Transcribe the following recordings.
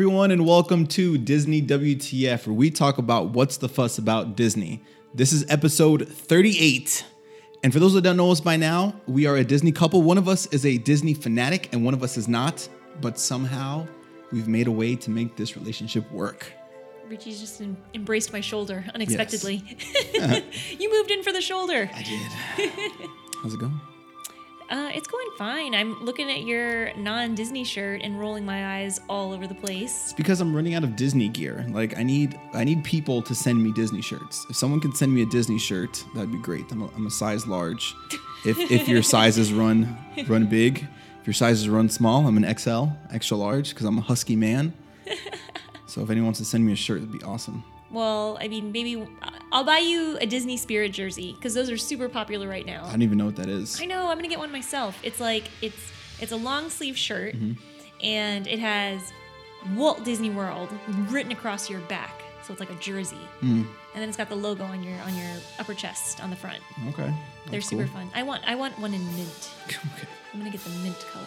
Everyone, and welcome to Disney WTF, where we talk about what's the fuss about Disney. This is episode 38. And for those that don't know us by now, we are a Disney couple. One of us is a Disney fanatic, and one of us is not. But somehow, we've made a way to make this relationship work. Richie's just em- embraced my shoulder unexpectedly. you moved in for the shoulder. I did. How's it going? Uh, it's going fine. I'm looking at your non-Disney shirt and rolling my eyes all over the place. It's because I'm running out of Disney gear. Like I need, I need people to send me Disney shirts. If someone could send me a Disney shirt, that'd be great. I'm a, I'm a size large. If if your sizes run run big, if your sizes run small, I'm an XL, extra large, because I'm a husky man. So if anyone wants to send me a shirt, it'd be awesome. Well, I mean, maybe uh, I'll buy you a Disney Spirit jersey because those are super popular right now. I don't even know what that is. I know. I'm gonna get one myself. It's like it's it's a long sleeve shirt, mm-hmm. and it has Walt Disney World written across your back, so it's like a jersey. Mm. And then it's got the logo on your on your upper chest on the front. Okay. They're super cool. fun. I want I want one in mint. Okay. I'm gonna get the mint color.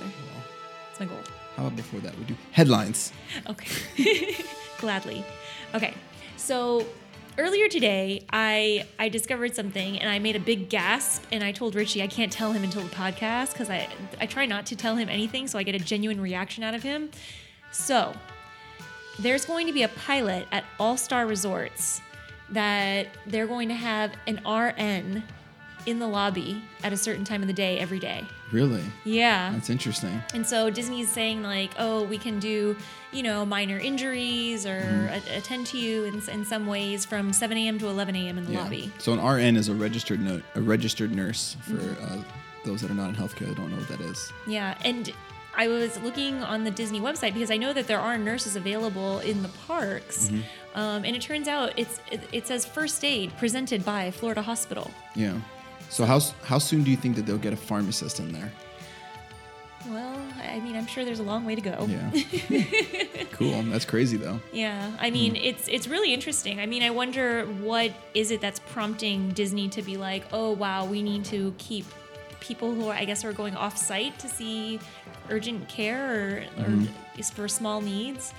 That's my goal. How about before that we do headlines? Okay. Gladly. Okay. So earlier today, I I discovered something and I made a big gasp and I told Richie I can't tell him until the podcast because I I try not to tell him anything so I get a genuine reaction out of him. So there's going to be a pilot at All Star Resorts that they're going to have an RN in the lobby at a certain time of the day every day. Really? Yeah. That's interesting. And so Disney's saying like, oh, we can do, you know, minor injuries or Mm-hmm. a- attend to you in, in some ways from 7 a.m. to 11 a.m. in the lobby. So an RN is a registered no- a registered nurse for Mm-hmm. uh, those that are not in healthcare that don't know what that is. Yeah, and I was looking on the Disney website because I know that there are nurses available in the parks, Mm-hmm. um, and it turns out it's it, it says first aid presented by Florida Hospital. Yeah. So how how soon do you think that they'll get a pharmacist in there? Well, I mean, I'm sure there's a long way to go. Yeah. cool. That's crazy though. Yeah, I mean it's it's really interesting. I mean, I wonder what is it that's prompting Disney to be like, oh wow, we need to keep people who are, I guess are going off site to see urgent care or, or mm-hmm. for small needs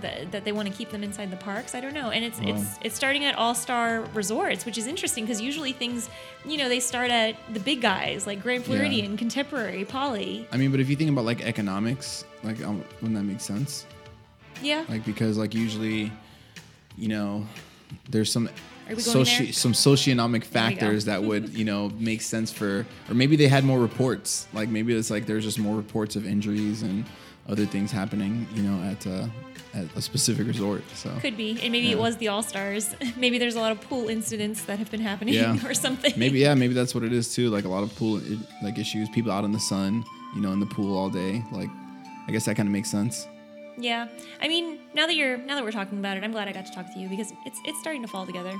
that, that they want to keep them inside the parks. I don't know, and it's Wow. it's it's starting at All Star Resorts, which is interesting because usually things, you know, they start at the big guys like Grand Yeah. Floridian, Contemporary, Poly. I mean, but if you think about like economics, like um, wouldn't that make sense? Yeah, Like because like usually, you know, there's some Are we going soci- some socioeconomic factors that would you know make sense for, or maybe they had more reports. Like maybe it's like there's just more reports of injuries and other things happening, you know, at uh, at a specific resort. So Could be, and maybe Yeah. it was the All Stars. maybe there's a lot of pool incidents that have been happening Yeah. or something. maybe yeah, maybe that's what it is too. Like a lot of pool like issues, people out in the sun, you know, in the pool all day. Like I guess that kind of makes sense. Yeah, I mean, now that you're now that we're talking about it, I'm glad I got to talk to you because it's it's starting to fall together.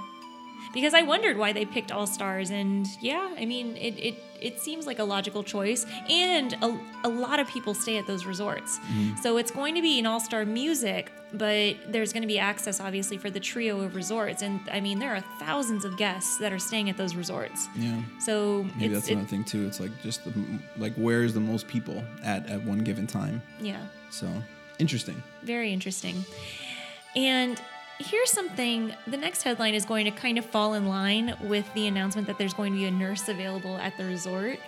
Because I wondered why they picked All Stars, and yeah, I mean, it it, it seems like a logical choice, and a, a lot of people stay at those resorts, mm-hmm. so it's going to be an All Star music, but there's going to be access obviously for the trio of resorts, and I mean, there are thousands of guests that are staying at those resorts. Yeah. So Maybe it's that's it- another thing too. It's like just the, like where's the most people at at one given time. yeah. So interesting. Very interesting. And here's something the next headline is going to kind of fall in line with the announcement that there's going to be a nurse available at the resort.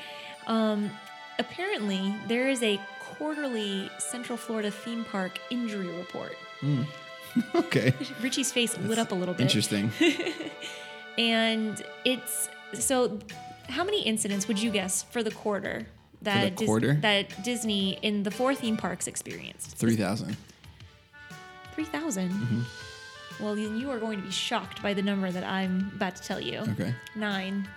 Um, apparently, there is a quarterly Central Florida theme park injury report. Okay. Richie's face lit up a little bit. Interesting. And it's so how many incidents would you guess for the quarter that Dis- quarter? that Disney in the four theme parks experienced? Three thousand. 3,000. Mm-hmm. Well, then you are going to be shocked by the number that I'm about to tell you. Okay. Nine.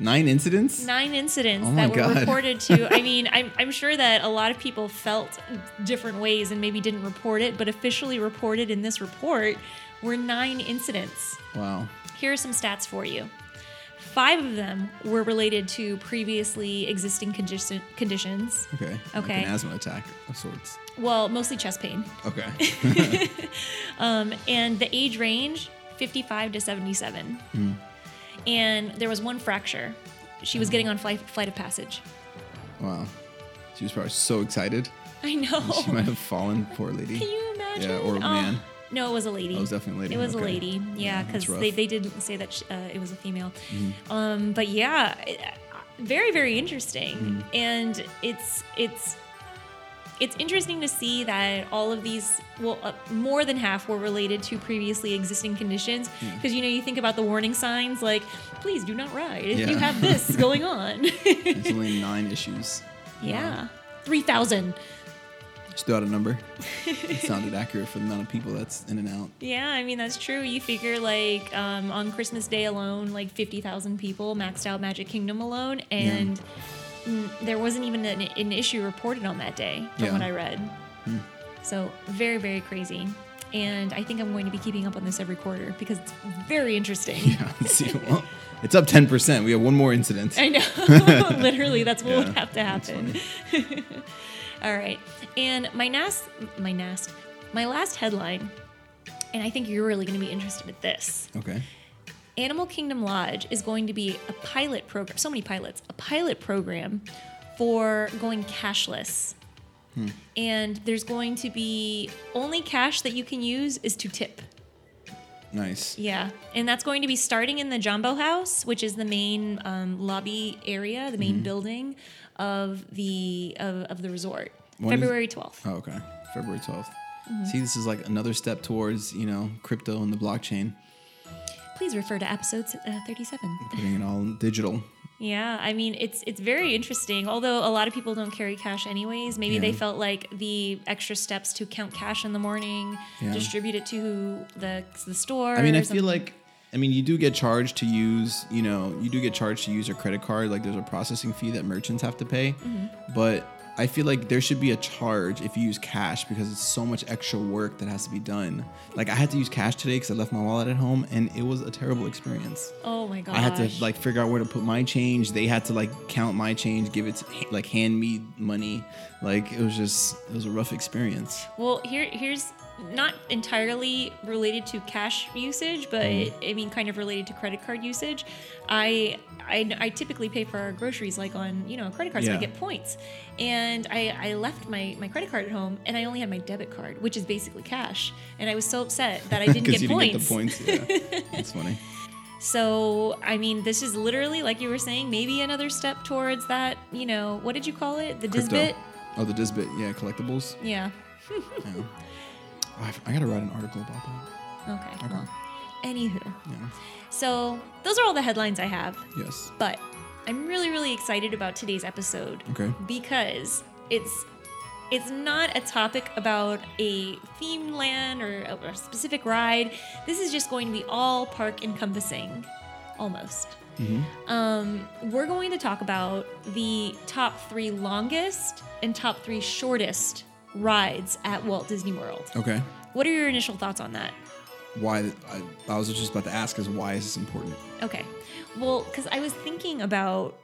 Nine incidents. Nine incidents Oh that were God. reported to. I mean, I'm, I'm sure that a lot of people felt different ways and maybe didn't report it, but officially reported in this report were nine incidents. Wow. Here are some stats for you. Five of them were related to previously existing condition, conditions. Okay. Like Okay. an asthma attack of sorts. Well, mostly chest pain. Okay. Um, and the age range 55 to 77 and there was one fracture she was getting on flight, flight of passage wow. She was probably so excited. i know She might have fallen. Poor lady. can you imagine? Yeah, or a Oh, man. No, it was a lady. Oh, it was definitely a lady. It was a lady. Yeah, Yeah, because rough. they, they did say that sh uh, it was a female. Mm-hmm. Um, but yeah, it- very very interesting, Mm-hmm. and it's it's it's interesting to see that all of these, well, uh, more than half were related to previously existing conditions. Because you know, you think about the warning signs like, "Please do not ride if you have this going on." It's only nine issues. yeah, three thousand. Just throw out a number. It sounded accurate for the amount of people that's in and out. Yeah, I mean that's true. You figure like um, on Christmas Day alone, like fifty thousand people maxed out Magic Kingdom alone, and mm, there wasn't even an, an issue reported on that day from Yeah. what I read. So very very crazy, and I think I'm going to be keeping up on this every quarter because it's very interesting. Yeah. see, well, it's up 10%. We have one more incident. I know, literally, that's what Yeah, would have to happen. All right, and my last, my last, my last headline, and I think you're really going to be interested in this. Okay. Animal Kingdom Lodge is going to be a pilot program. So many pilots. A pilot program for going cashless. Hmm. And there's going to be only cash that you can use is to tip. Nice. Yeah, and that's going to be starting in the Jumbo House, which is the main um, lobby area, the main building of the of, of the resort. When February twelfth. Oh, okay. February 12th. Mm-hmm. See, this is like another step towards, you know, crypto and the blockchain, Please refer to episode uh, thirty-seven. putting it all in digital. Yeah, I mean it's it's very interesting. Although a lot of people don't carry cash anyways, maybe they felt like the extra steps to count cash in the morning, Yeah. distribute it to the the store. I mean, I or feel something. like, I mean, you do get charged to use, you know, you do get charged to use your credit card. Like, there's a processing fee that merchants have to pay. Mm-hmm. But I feel like there should be a charge if you use cash because it's so much extra work that has to be done. Like, I had to use cash today because I left my wallet at home, and it was a terrible experience. oh my gosh, I had to like figure out where to put my change. They had to like count my change, give it to, like hand me money. Like it was just it was a rough experience. Well, here here's not entirely related to cash usage, but Mm-hmm. I mean kind of related to credit card usage. I I, I typically pay for our groceries like on you know a credit card, so I get points. And I, I left my, my credit card at home, and I only had my debit card, which is basically cash. And I was so upset that I didn't get you points. didn't get the points. Yeah, that's funny. So I mean, this is literally like you were saying, maybe another step towards that. You know, what did you call it? The Crypto. Disbit. Oh, the Disbit. Yeah, collectibles. Yeah. Yeah. I, I gotta write an article about that. Okay. Okay. Well, anywho. Yeah. So those are all the headlines I have. Yes. But I'm really, really excited about today's episode Okay. because it's it's not a topic about a themed land or a, or a specific ride. This is just going to be all park encompassing, almost. Mm-hmm. Um, we're going to talk about the top three longest and top three shortest rides at Walt Disney World. Okay. What are your initial thoughts on that? Why? I, I was just about to ask is why is this important? Okay. Well, because I was thinking about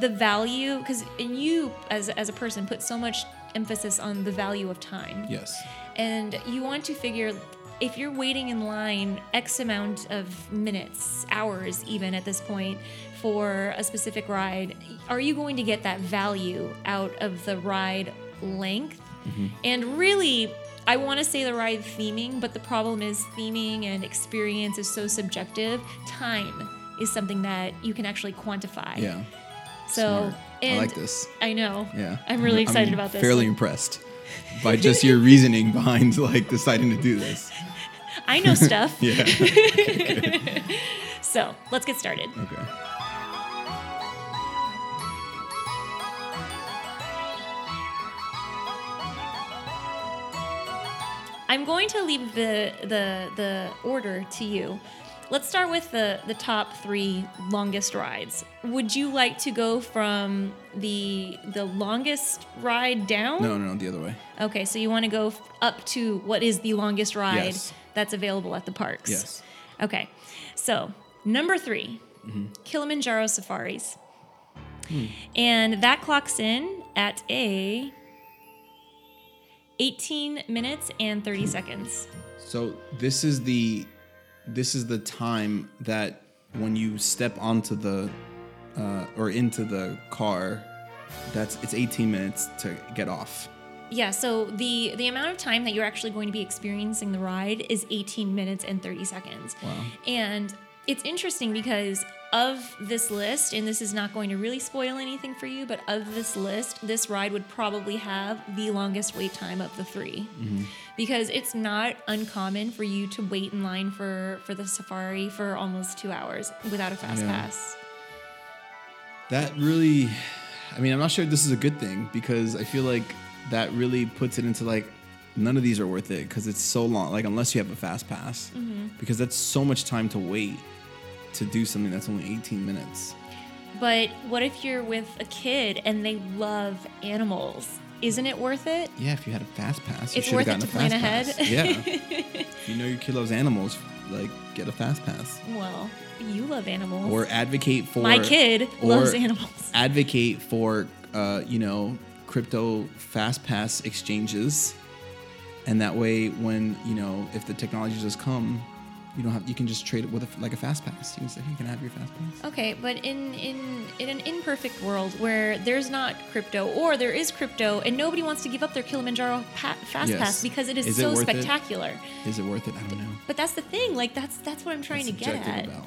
the value, because you as, as a person put so much emphasis on the value of time. Yes. And you want to figure if you're waiting in line X amount of minutes, hours, even at this point, for a specific ride, are you going to get that value out of the ride length? Mm-hmm. And really, I want to say the ride theming, but the problem is theming and experience is so subjective. Time is something that you can actually quantify. Yeah. So, I like this. I know. Yeah. I'm really excited about this. Fairly impressed by just your reasoning behind like deciding to do this. I know stuff. Yeah. So let's get started. Okay. I'm going to leave the the the order to you. Let's start with the the top three longest rides. Would you like to go from the the longest ride down? No, no, no, the other way. Okay, so you want to go f- up to what is the longest ride Yes. that's available at the parks? Yes. Okay, so number 3 Mm-hmm. Kilimanjaro Safaris, Hmm. and that clocks in at a 18 minutes and 30 seconds. So this is the this is the time that when you step onto the uh, or into the car, that's it's 18 minutes to get off. Yeah, so the the amount of time that you're actually going to be experiencing the ride is 18 minutes and 30 seconds. Wow. And it's interesting because of this list, and this is not going to really spoil anything for you, but of this list, this ride would probably have the longest wait time of the 3 mm-hmm. Because it's not uncommon for you to wait in line for for the safari for almost two hours without a fast Yeah. pass. That really, I mean, I'm not sure this is a good thing because I feel like that really puts it into like none of these are worth it because it's so long. Like unless you have a fast pass, mm-hmm. because that's so much time to wait to do something that's only 18 minutes. But what if you're with a kid and they love animals? Isn't it worth it? Yeah, if you had a fast pass, you It's should have worth it to plan fast ahead. pass. Yeah, if you know your kid loves animals, like get a fast pass Well, you love animals. or advocate for My kid loves animals. Advocate for uh, you know crypto fast pass exchanges, and that way when you know if the technology does come, you don't have you can just trade it with a, like a fast pass. You can say, hey, can I have your fast pass? Okay, but in in in an imperfect world where there's not crypto or there is crypto and nobody wants to give up their Kilimanjaro pa- fast Yes. pass because it is, Is it so it? spectacular. Is it worth it? I don't know. But that's the thing, like that's that's what I'm trying What's to get at. about?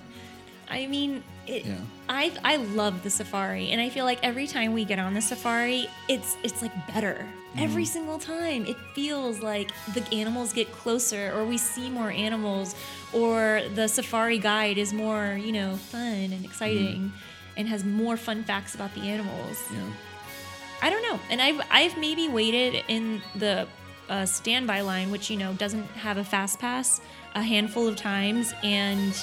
I mean, it, Yeah. I I love the safari, and I feel like every time we get on the safari, it's it's like better every Mm-hmm. single time. It feels like the animals get closer, or we see more animals, or the safari guide is more you know fun and exciting, and has more fun facts about the animals. Yeah. I don't know. And I've I've maybe waited in the uh, standby line, which you know doesn't have a fast pass, a handful of times, and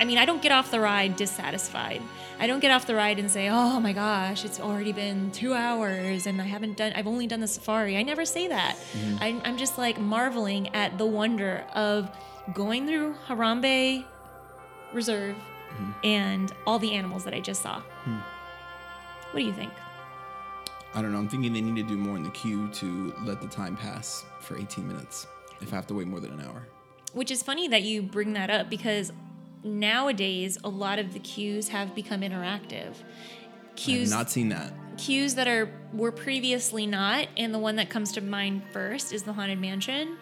I mean I don't get off the ride dissatisfied. I don't get off the ride and say, "Oh my gosh, it's already been two hours and I haven't done. I've only done the safari." I never say that. Mm-hmm. I, I'm just like marveling at the wonder of going through Harambe Reserve mm-hmm. and all the animals that I just saw. Hmm. What do you think? I don't know. I'm thinking they need to do more in the queue to let the time pass for 18 minutes. If I have to wait more than an hour. Which is funny that you bring that up because nowadays a lot of the queues have become interactive. I've Queues not seen that. queues that are were previously not, and the one that comes to mind first is the Haunted Mansion.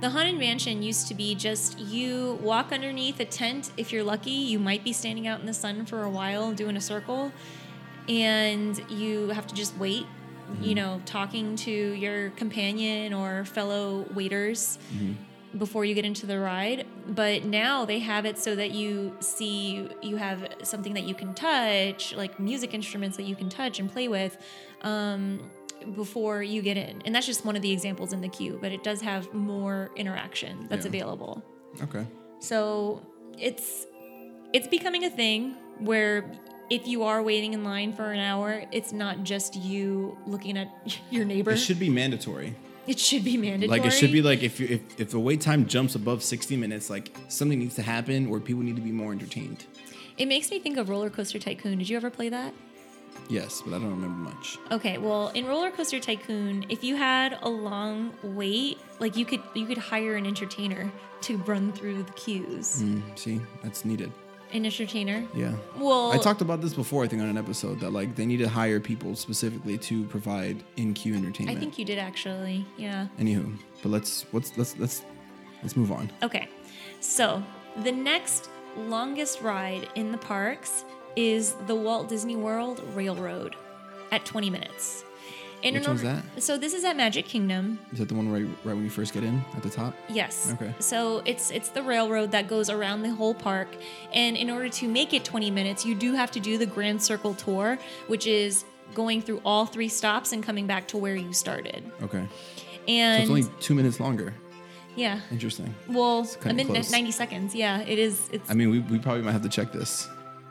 The Haunted Mansion used to be just you walk underneath a tent. If you're lucky, you might be standing out in the sun for a while doing a circle, and you have to just wait, you mm-hmm. know, talking to your companion or fellow waiters mm-hmm. Before you get into the ride. But now they have it so that you see you have something that you can touch, like music instruments that you can touch and play with. Um, before you get in. And that's just one of the examples in the queue, but it does have more interaction that's Yeah. available. Okay. So it's it's becoming a thing where if you are waiting in line for an hour, it's not just you looking at your neighbor. It should be mandatory. It should be mandatory. Like it should be like if you if if the wait time jumps above 60 minutes, like something needs to happen or people need to be more entertained. It makes me think of Roller Coaster Tycoon. Did you ever play that? Yes, but I don't remember much. Okay, well, in Roller Coaster Tycoon, if you had a long wait, like you could you could hire an entertainer to run through the queues. Mm, see, that's needed. An entertainer. Yeah. Well, I talked about this before, I think, on an episode that like they need to hire people specifically to provide in queue entertainment. I think you did actually. Yeah. Anywho, but let's let's let's let's let's move on. Okay. So, the next longest ride in the parks is the Walt Disney World Railroad at 20 minutes. And Which one's that? So this is at Magic Kingdom. Is that the one right right when you first get in at the top? Yes. Okay. So it's it's the railroad that goes around the whole park, and in order to make it 20 minutes, you do have to do the Grand Circle tour, which is going through all three stops and coming back to where you started. Okay. So And it's only two minutes longer. yeah, Interesting. well, a minute 90 seconds. Yeah, it is. It's I mean, we, we probably might have to check this.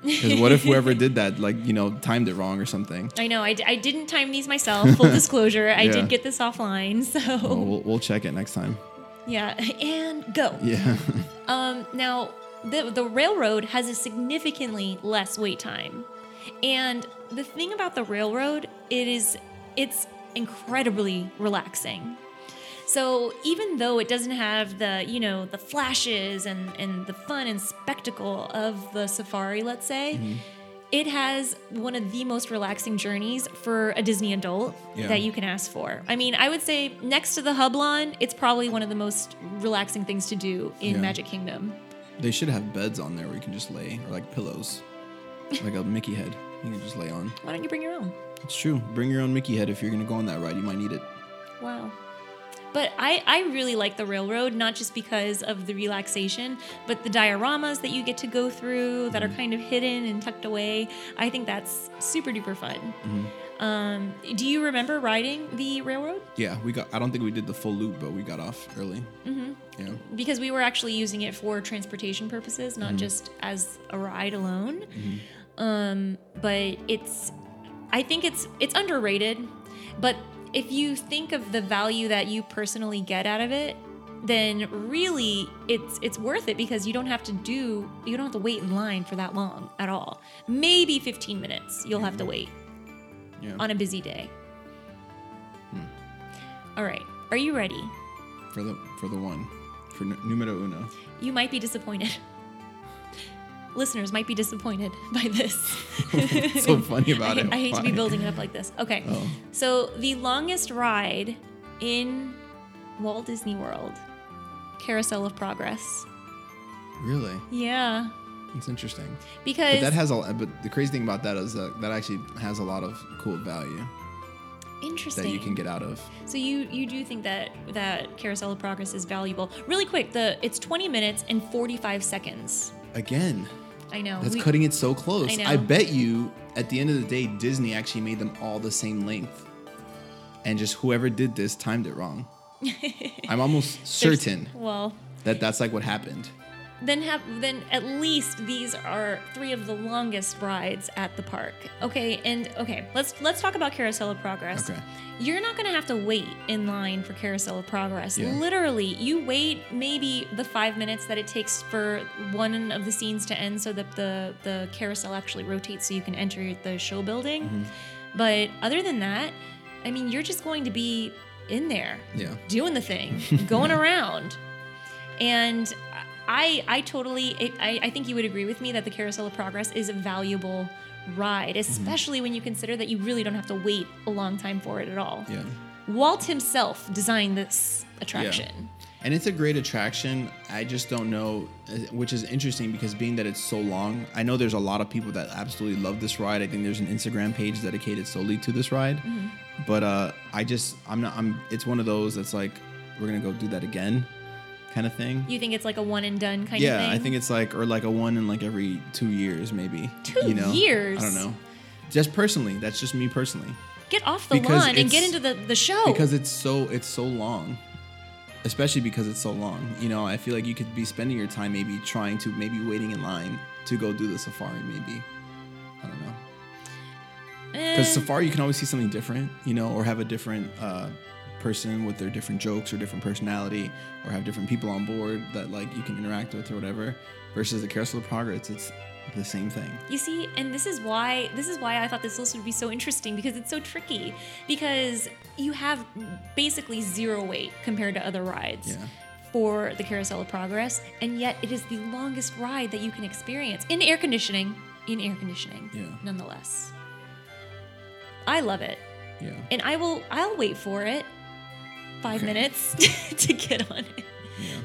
Because what if whoever did that, like, you know, timed it wrong or something? I know I, d- I didn't time these myself. Full disclosure, I Yeah. did get this offline. So Well, we'll, we'll check it next time. yeah, and go. Yeah. Um, now, the, the railroad has a significantly less wait time. And the thing about the railroad, it is it's incredibly relaxing. So even though it doesn't have the, you know, the flashes and, and the fun and spectacle of the safari, let's say, mm-hmm. it has one of the most relaxing journeys for a Disney adult Yeah. that you can ask for. I mean, I would say next to the Hublon, it's probably one of the most relaxing things to do in Yeah. Magic Kingdom. They should have beds on there where you can just lay, or like pillows, like a Mickey head. You can just lay on. Why don't you bring your own? It's true. Bring your own Mickey head if you're gonna go on that ride. You might need it. Wow. But I, I really like the railroad, not just because of the relaxation, but the dioramas that you get to go through that are kind of hidden and tucked away. I think that's super duper fun. Um, do you remember riding the railroad? Yeah, we got. I don't think we did the full loop, but we got off early. Mm-hmm. Yeah. Because we were actually using it for transportation purposes, not just as a ride alone. Um, but it's, I think it's it's underrated. But if you think of the value that you personally get out of it, then really it's it's worth it because you don't have to do you don't have to wait in line for that long at all. Maybe 15 minutes you'll have to mm-hmm. wait Yeah. on a busy day. Hmm. All right, are you ready? for the for the one for numero uno. You might be disappointed. Listeners might be disappointed by this. So funny about I, it? I hate to be building it up like this. Okay. Oh. So, the longest ride in Walt Disney World, Carousel of Progress. Really? Yeah. It's interesting. Because But that has a. But the crazy thing about that is that that actually has a lot of cool value interesting. that you can get out of. So you you do think that that Carousel of Progress is valuable? Really quick, the it's 20 minutes and 45 seconds. Again, I know. that's We- cutting it so close. I know. bet you at the end of the day, Disney actually made them all the same length, and just whoever did this timed it wrong. I'm almost certain Well, that that's like what happened. Then have then at least these are three of the longest rides at the park. Okay, and okay, let's let's talk about Carousel of Progress. Okay. You're not gonna have to wait in line for Carousel of Progress. Yeah. Literally, you wait maybe the five minutes that it takes for one of the scenes to end so that the the carousel actually rotates so you can enter the show building. Mm-hmm. But other than that, I mean you're just going to be in there Yeah. doing the thing, going around. And I, I totally, I, I think you would agree with me that the Carousel of Progress is a valuable ride, Mm-hmm. especially when you consider that you really don't have to wait a long time for it at all. Yeah. Walt himself designed this attraction. Yeah. And it's a great attraction. I just don't know, uh, which is interesting because being that it's so long, I know there's a lot of people that absolutely love this ride. I think there's an Instagram page dedicated solely to this ride. Mm-hmm. But uh, I just, I'm not, I'm, it's one of those that's like, we're going to go do that again kind of thing. You think it's like a one and done kind of thing? yeah. I think it's like, or like a one in like every two years, maybe. Two you know? years? I don't know. Just personally, that's just me personally. Get off the because lawn and get into the, the show. because it's so it's so long especially because it's so long you know i feel like you could be spending your time maybe trying to maybe waiting in line to go do the safari maybe i don't know Eh, because safari you can always see something different you know or have a different uh, person with their different jokes or different personality or have different people on board that like you can interact with or whatever versus the carousel of progress it's the same thing You see, and this is why this is why I thought this list would be so interesting because it's so tricky because you have basically zero weight compared to other rides. Yeah. For the Carousel of Progress, and yet it is the longest ride that you can experience in air conditioning. In air conditioning, Yeah. nonetheless. I love it, yeah and I will. I'll wait for it. Five Okay. minutes to get on it. yeah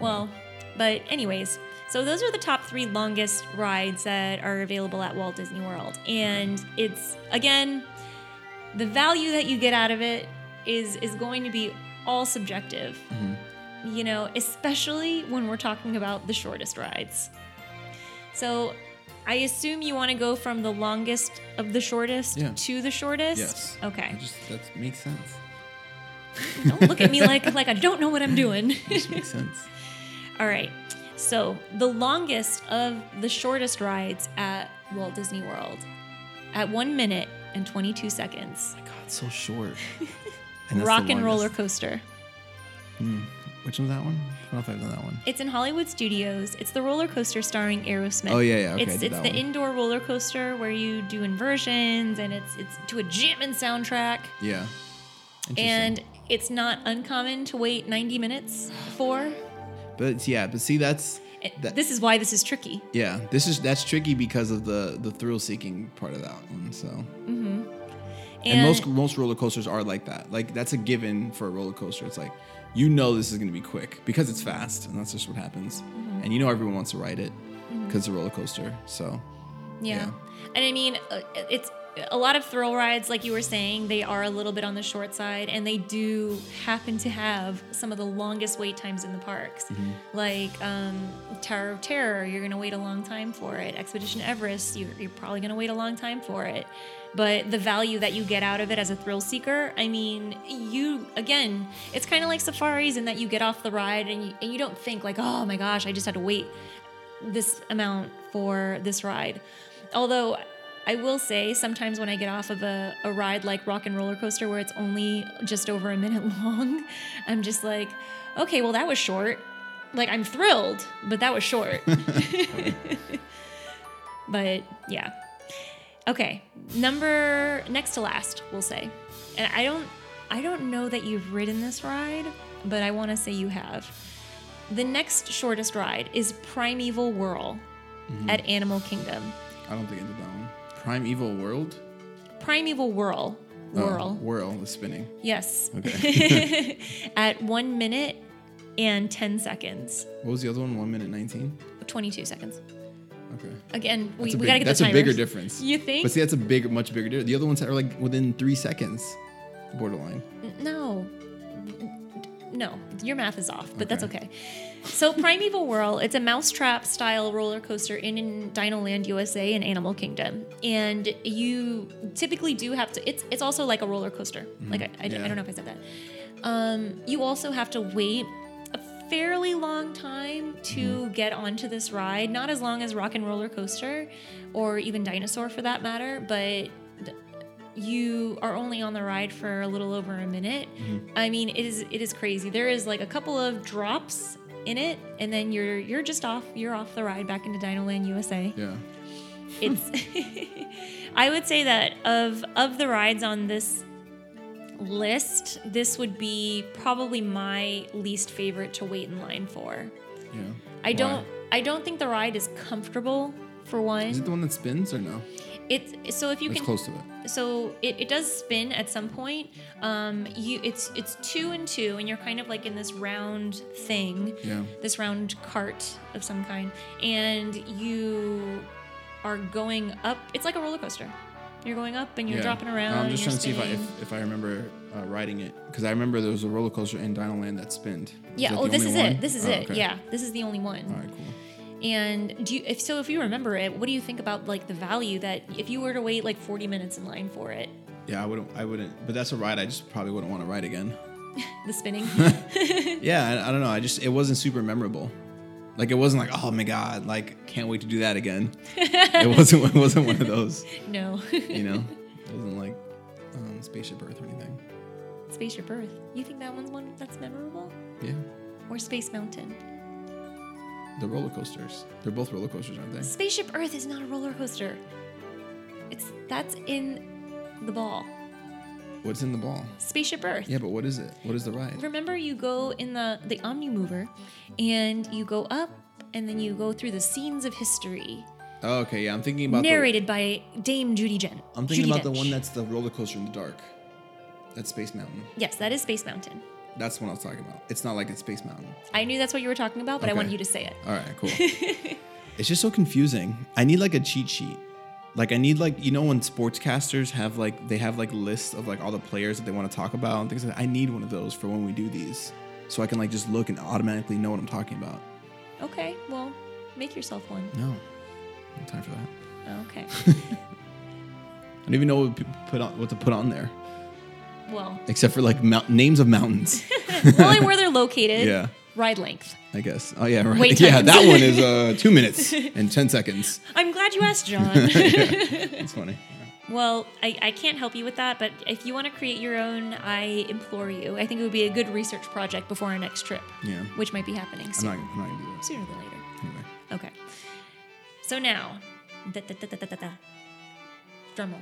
Well, but anyways, so those are the top three longest rides that are available at Walt Disney World. And it's again, the value that you get out of it is is going to be all subjective. Mm-hmm. You know, especially when we're talking about the shortest rides. So I assume you want to go from the longest of the shortest Yeah. to the shortest? yes Okay. Just that makes sense Don't look at me like like I don't know what I'm doing. it makes sense All right. So, the longest of the shortest rides at Walt Disney World at 1 minute and 22 seconds. my god so short And the Rock and. Roller Coaster. Hmm. Which one's that one? I don't know if I've done that one. It's in Hollywood Studios. It's the roller coaster starring Aerosmith. Oh, yeah, yeah, okay, it's it's the one. indoor roller coaster where you do inversions and it's it's to a jamming soundtrack. Yeah. And it's not uncommon to wait 90 minutes for. but yeah, but see that's That- this is why this is tricky. Yeah, this is that's tricky because of the the thrill seeking part of that one. So, mm-hmm. and, most most roller coasters are like that. Like that's a given for a roller coaster. It's like you know this is going to be quick because it's fast, and that's just what happens. Mm-hmm. And you know everyone wants to ride it mm-hmm. because it's a roller coaster. So, Yeah. Yeah. And I mean, uh, it's a lot of thrill rides, like you were saying, they are a little bit on the short side, and they do happen to have some of the longest wait times in the parks. Like um, Tower of Terror, you're going to wait a long time for it. Expedition Everest, you're, you're probably going to wait a long time for it. But the value that you get out of it as a thrill seeker, I mean, you, again, it's kind of like safaris in that you get off the ride and you, and you don't think, like, oh my gosh, I just had to wait this amount for this ride. Although I will say sometimes when I get off of a, a ride like Rock and Roller Coaster where it's only just over a minute long, I'm just like, okay, well that was short. Like I'm thrilled, but that was short. but yeah. Okay. Number next to last, we'll say. And I don't I don't know that you've ridden this ride, but I want to say you have. The next shortest ride is Primeval Whirl mm-hmm. at Animal Kingdom. I don't think I did that one. Primeval World. Primeval Whirl. Oh, Whirl. whirl is spinning. Yes. Okay. at one minute and 10 seconds. what was the other one? One minute nineteen. 22 seconds. Okay. Again, we, That's a we big- gotta get that's the That's a bigger difference. You think? But see, that's a big, much bigger difference. The other ones are like within three seconds, borderline. No. No, your math is off, but that's Okay. So Primeval Whirl, it's a mousetrap style roller coaster in, in Dino Land USA and Animal Kingdom. And you typically do have to it's it's also like a roller coaster. Mm-hmm. Like I, I, I don't know if I said that. Um, you also have to wait a fairly long time to mm-hmm. get onto this ride. Not as long as Rock and Roller Coaster or even Dinosaur for that matter, but you are only on the ride for a little over a minute. Mm-hmm. I mean, it is it is crazy. There is like a couple of drops in it, and then you're you're just off. You're off the ride back into Dino Land USA. Yeah. It's I would say that of of the rides on this list, this would be probably my least favorite to wait in line for. Yeah. I Why? don't I don't think the ride is comfortable for one. Is it the one that spins or no? It's so if you It's can close to it. so it, it does spin at some point um you it's it's two and two and you're kind of like in this round thing Yeah. this round cart of some kind and you are going up it's like a roller coaster you're going up and you're yeah. dropping around I'm just trying to see if I if, if I remember uh, riding it because I remember there was a roller coaster in Dino Land that spinned. Yeah that oh this is one? it this is Oh, it yeah this is the only one All right. Cool. And do you if so if you remember it what do you think about like the value that if you were to wait like 40 minutes in line for it Yeah, I wouldn't. I wouldn't. But that's a ride. I just probably wouldn't want to ride again. the spinning Yeah, I, I don't know. I just it wasn't super memorable. Like it wasn't like oh my god, like can't wait to do that again. it wasn't. It wasn't one of those. no You know, it wasn't like um, Spaceship Earth or anything. spaceship earth you think that one's one that's memorable Yeah, or space mountain the roller coasters. They're both roller coasters, aren't they? Spaceship Earth is not a roller coaster. It's that's in the ball. What's in the ball? Spaceship Earth. Yeah, but what is it? What is the ride? Remember you go in the the Omni Mover and you go up and then you go through the scenes of history Oh, okay. Yeah, I'm thinking about the. narrated by Dame Judi Dench. I'm thinking Judi about the one that's the roller coaster in the dark. That's Space Mountain. Yes, that is Space Mountain. That's what I was talking about. It's not like it's Space Mountain. I knew that's what you were talking about, but I Okay. wanted you to say it. All right, cool. it's just so confusing. I need like a cheat sheet. Like I need like you know when sportscasters have like they have like lists of like all the players that they want to talk about and things like that. I need one of those for when we do these, so I can like just look and automatically know what I'm talking about. Okay, well, make yourself one. No, no time for that. Okay. I don't even know what to put on what to put on there, well, except for like mount- names of mountains. well, and where they're located. Yeah. Ride length. I guess. Oh yeah, right. Wait yeah, times. that one is uh, two minutes and ten seconds. I'm glad you asked, John. That's funny. Well, I, I can't help you with that, but if you want to create your own, I implore you. I think it would be a good research project before our next trip, Yeah, which might be happening I'm not. I'm not gonna do that. sooner than later. Anyway. Okay. So now, da, da, da. drum roll.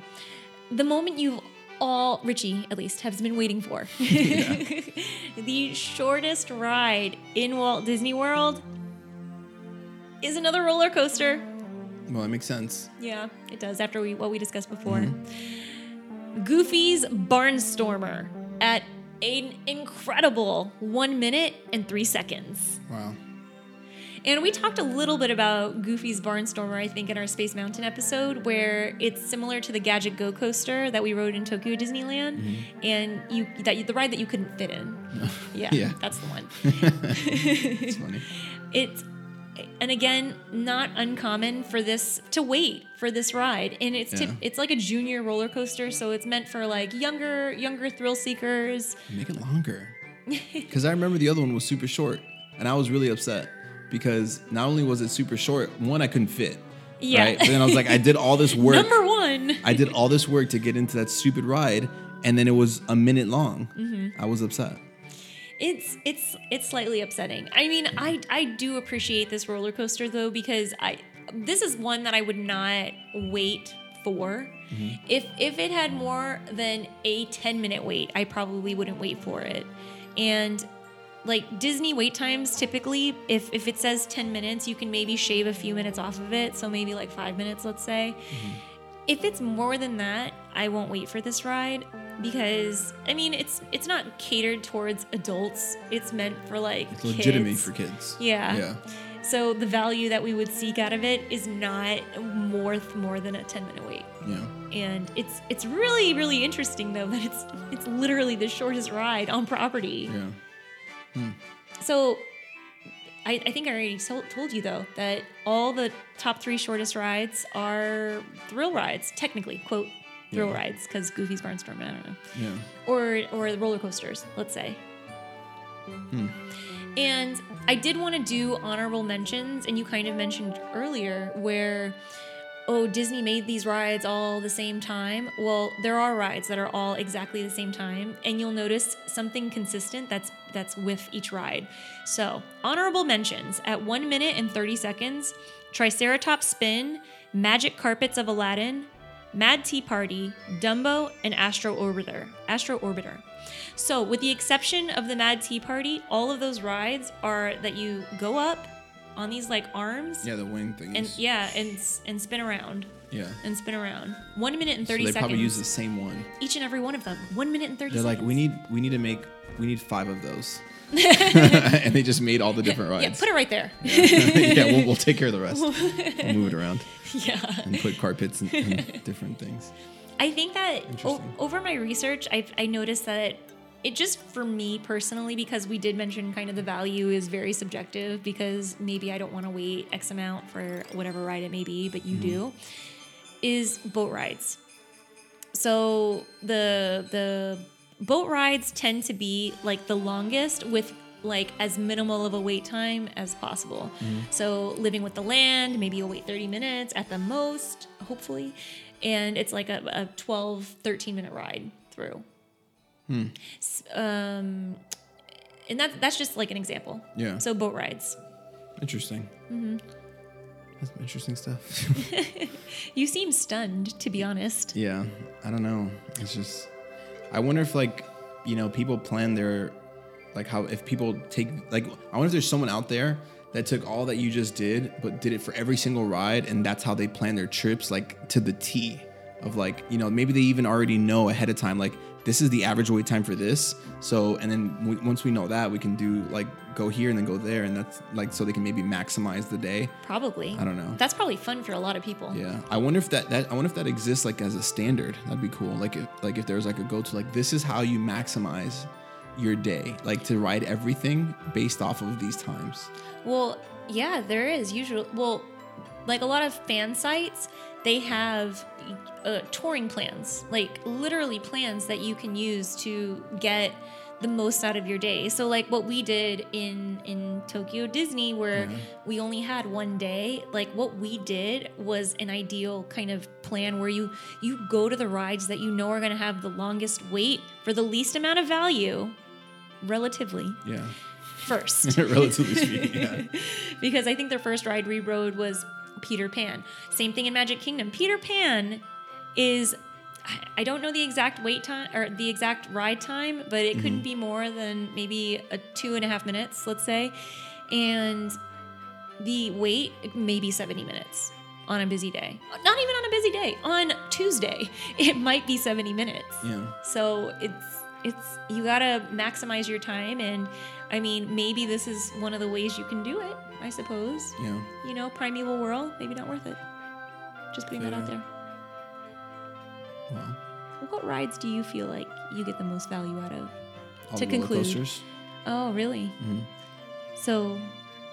The moment you've all, Richie at least, has been waiting for. the shortest ride in Walt Disney World is another roller coaster. Well, that makes sense. Yeah, it does. After we what we discussed before, mm-hmm. Goofy's Barnstormer at an incredible one minute and three seconds. Wow. And we talked a little bit about Goofy's Barnstormer, I think, in our Space Mountain episode, where it's similar to the Gadget Go coaster that we rode in Tokyo Disneyland, mm-hmm. and you that you, the ride that you couldn't fit in. Yeah, Yeah. that's the one. It's funny. it's and again not uncommon for this to wait for this ride and it's Yeah. it's like a junior roller coaster so it's meant for like younger younger thrill seekers Make it longer. Because I remember the other one was super short, and I was really upset because not only was it super short, one I couldn't fit. Yeah. Right? But then I was like, I did all this work. number one I did all this work to get into that stupid ride, and then it was a minute long. Mm-hmm. I was upset. it's it's it's slightly upsetting i mean i i do appreciate this roller coaster though because i this is one that i would not wait for if if it had more than a 10 minute wait i probably wouldn't wait for it and like disney wait times typically if if it says 10 minutes you can maybe shave a few minutes off of it so maybe like five minutes let's say mm-hmm. if it's more than that, I won't wait for this ride because I mean it's it's not catered towards adults. It's meant for like It's legitimate kids. for kids. Yeah. Yeah. So the value that we would seek out of it is not more more than a 10 minute wait. Yeah. And it's it's really really interesting though that it's it's literally the shortest ride on property. Yeah. So I, I think I already told, told you though that all the top three shortest rides are thrill rides, technically, quote, thrill Yeah. rides, because Goofy's Barnstorm, I don't know. Yeah. Or, or the roller coasters, let's say. Hmm. And I did want to do honorable mentions, and you kind of mentioned earlier where, oh, Disney made these rides all the same time. Well, there are rides that are all exactly the same time, and you'll notice something consistent that's that's with each ride. So, honorable mentions at one minute and 30 seconds, Triceratops Spin, Magic Carpets of Aladdin, Mad Tea Party, Dumbo, and Astro Orbiter. Astro Orbiter. So, with the exception of the Mad Tea Party, all of those rides are that you go up on these like arms Yeah, the wing things. and yeah, and and spin around yeah. and spin around. One minute and So thirty they seconds. They probably use the same one. each and every one of them. One minute and thirty. They're like, we need we need to make we need five of those. and they just made all the different rides. Yeah, put it right there. yeah, we'll, we'll take care of the rest. We'll move it around yeah. and put carpets and, and different things. I think that o- over my research, I I noticed that it just for me personally, because we did mention kind of the value is very subjective because maybe I don't want to wait X amount for whatever ride it may be, but you do, mm-hmm. is boat rides. So the the boat rides tend to be like the longest with like as minimal of a wait time as possible. Mm-hmm. So living with the land, maybe you'll wait 30 minutes at the most, hopefully. And it's like a, a 12, 13 minute ride through. S- Um, and that, that's just like an example. Yeah. So boat rides. Interesting. Mm-hmm. That's some interesting stuff. You seem stunned, to be honest. yeah, I don't know. It's just, I wonder if like, you know, people plan their, like how if people take like, I wonder if there's someone out there that took all that you just did, but did it for every single ride, and that's how they plan their trips, like to the T. Of like, you know, maybe they even already know ahead of time, like this is the average wait time for this. So, and then we, once we know that, we can do like go here and then go there, and that's like so they can maybe maximize the day. Probably. I don't know. That's probably fun for a lot of people. Yeah, I wonder if that, that I wonder if that exists like as a standard. That'd be cool. Like if like if there's like a go to like this is how you maximize your day, like to ride everything based off of these times. Well, yeah, there is usually. Well, like a lot of fan sites, they have uh, touring plans, like literally plans that you can use to get the most out of your day. So, like what we did in in Tokyo Disney, where we only had one day. Like what we did was an ideal kind of plan where you you go to the rides that you know are going to have the longest wait for the least amount of value, relatively Yeah, first. relatively speaking. Yeah. because I think their first ride we rode was Peter Pan. Same thing in Magic Kingdom. Peter Pan is I- don't know the exact wait time or the exact ride time, but it couldn't mm-hmm. be more than maybe a two and a half minutes, let's say. And the wait maybe 70 minutes on a busy day. Not even on a busy day. On Tuesday, it might be 70 minutes. Yeah. So it's it's you gotta maximize your time, and I mean maybe this is one of the ways you can do it. I suppose. Yeah. You know, primeval world, maybe not worth it. Just putting that out there. Well, What rides do you feel like you get the most value out of? all To conclude. coasters. Oh, really? Mhm. So,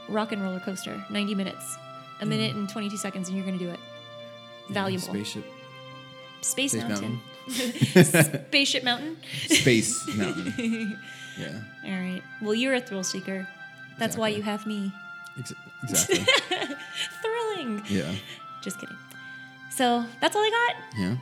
rock and roller coaster, 90 minutes, a minute and 22 seconds, and you're going to do it. Yeah, Valuable. Spaceship. Space, Space Mountain. Mountain. Spaceship Mountain. Space Mountain. Yeah. All right. Well, you're a thrill seeker. That's why you have me. Ex- exactly. Thrilling. yeah. Just kidding. So, that's all I got. Yeah.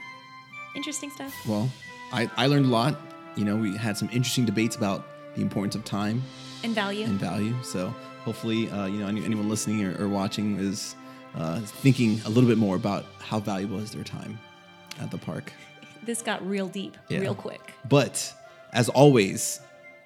Interesting stuff. Well, I, I learned a lot. You know, we had some interesting debates about the importance of time And value. and value. So hopefully, uh, you know, any, anyone listening or, or watching is uh, thinking a little bit more about how valuable is their time at the park. this got real deep, Yeah. real quick. But as always,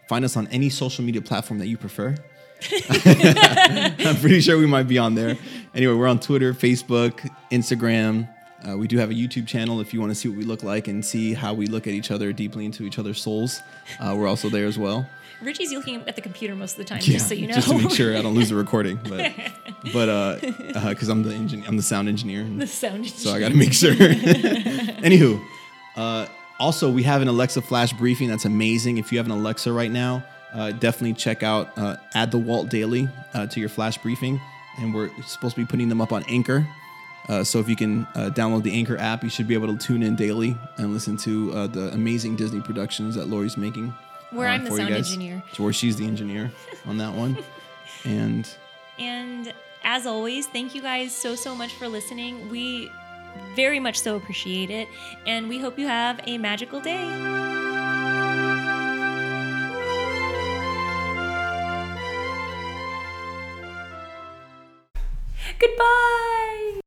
find us on any social media platform that you prefer. I'm pretty sure we might be on there. Anyway, we're on Twitter, Facebook, Instagram. Uh, we do have a YouTube channel if you want to see what we look like and see how we look at each other deeply into each other's souls. Uh, we're also there as well. Richie's looking at the computer most of the time, just so you know. just to make sure I don't lose the recording. But but uh, because I'm the engin- I'm the sound engineer. the sound. Engineer. So I got to make sure. Anywho, uh, also we have an Alexa flash briefing that's amazing. If you have an Alexa right now, uh, definitely check out uh, add the Walt Daily uh, to your flash briefing, and we're supposed to be putting them up on Anchor. Uh, so if you can uh, download the Anchor app, you should be able to tune in daily and listen to uh, the amazing Disney productions that Lori's making. Where I'm the sound engineer. Where she's the engineer on that one, and And as always, thank you guys so, so much for listening. We very much so appreciate it. And we hope you have a magical day. Goodbye.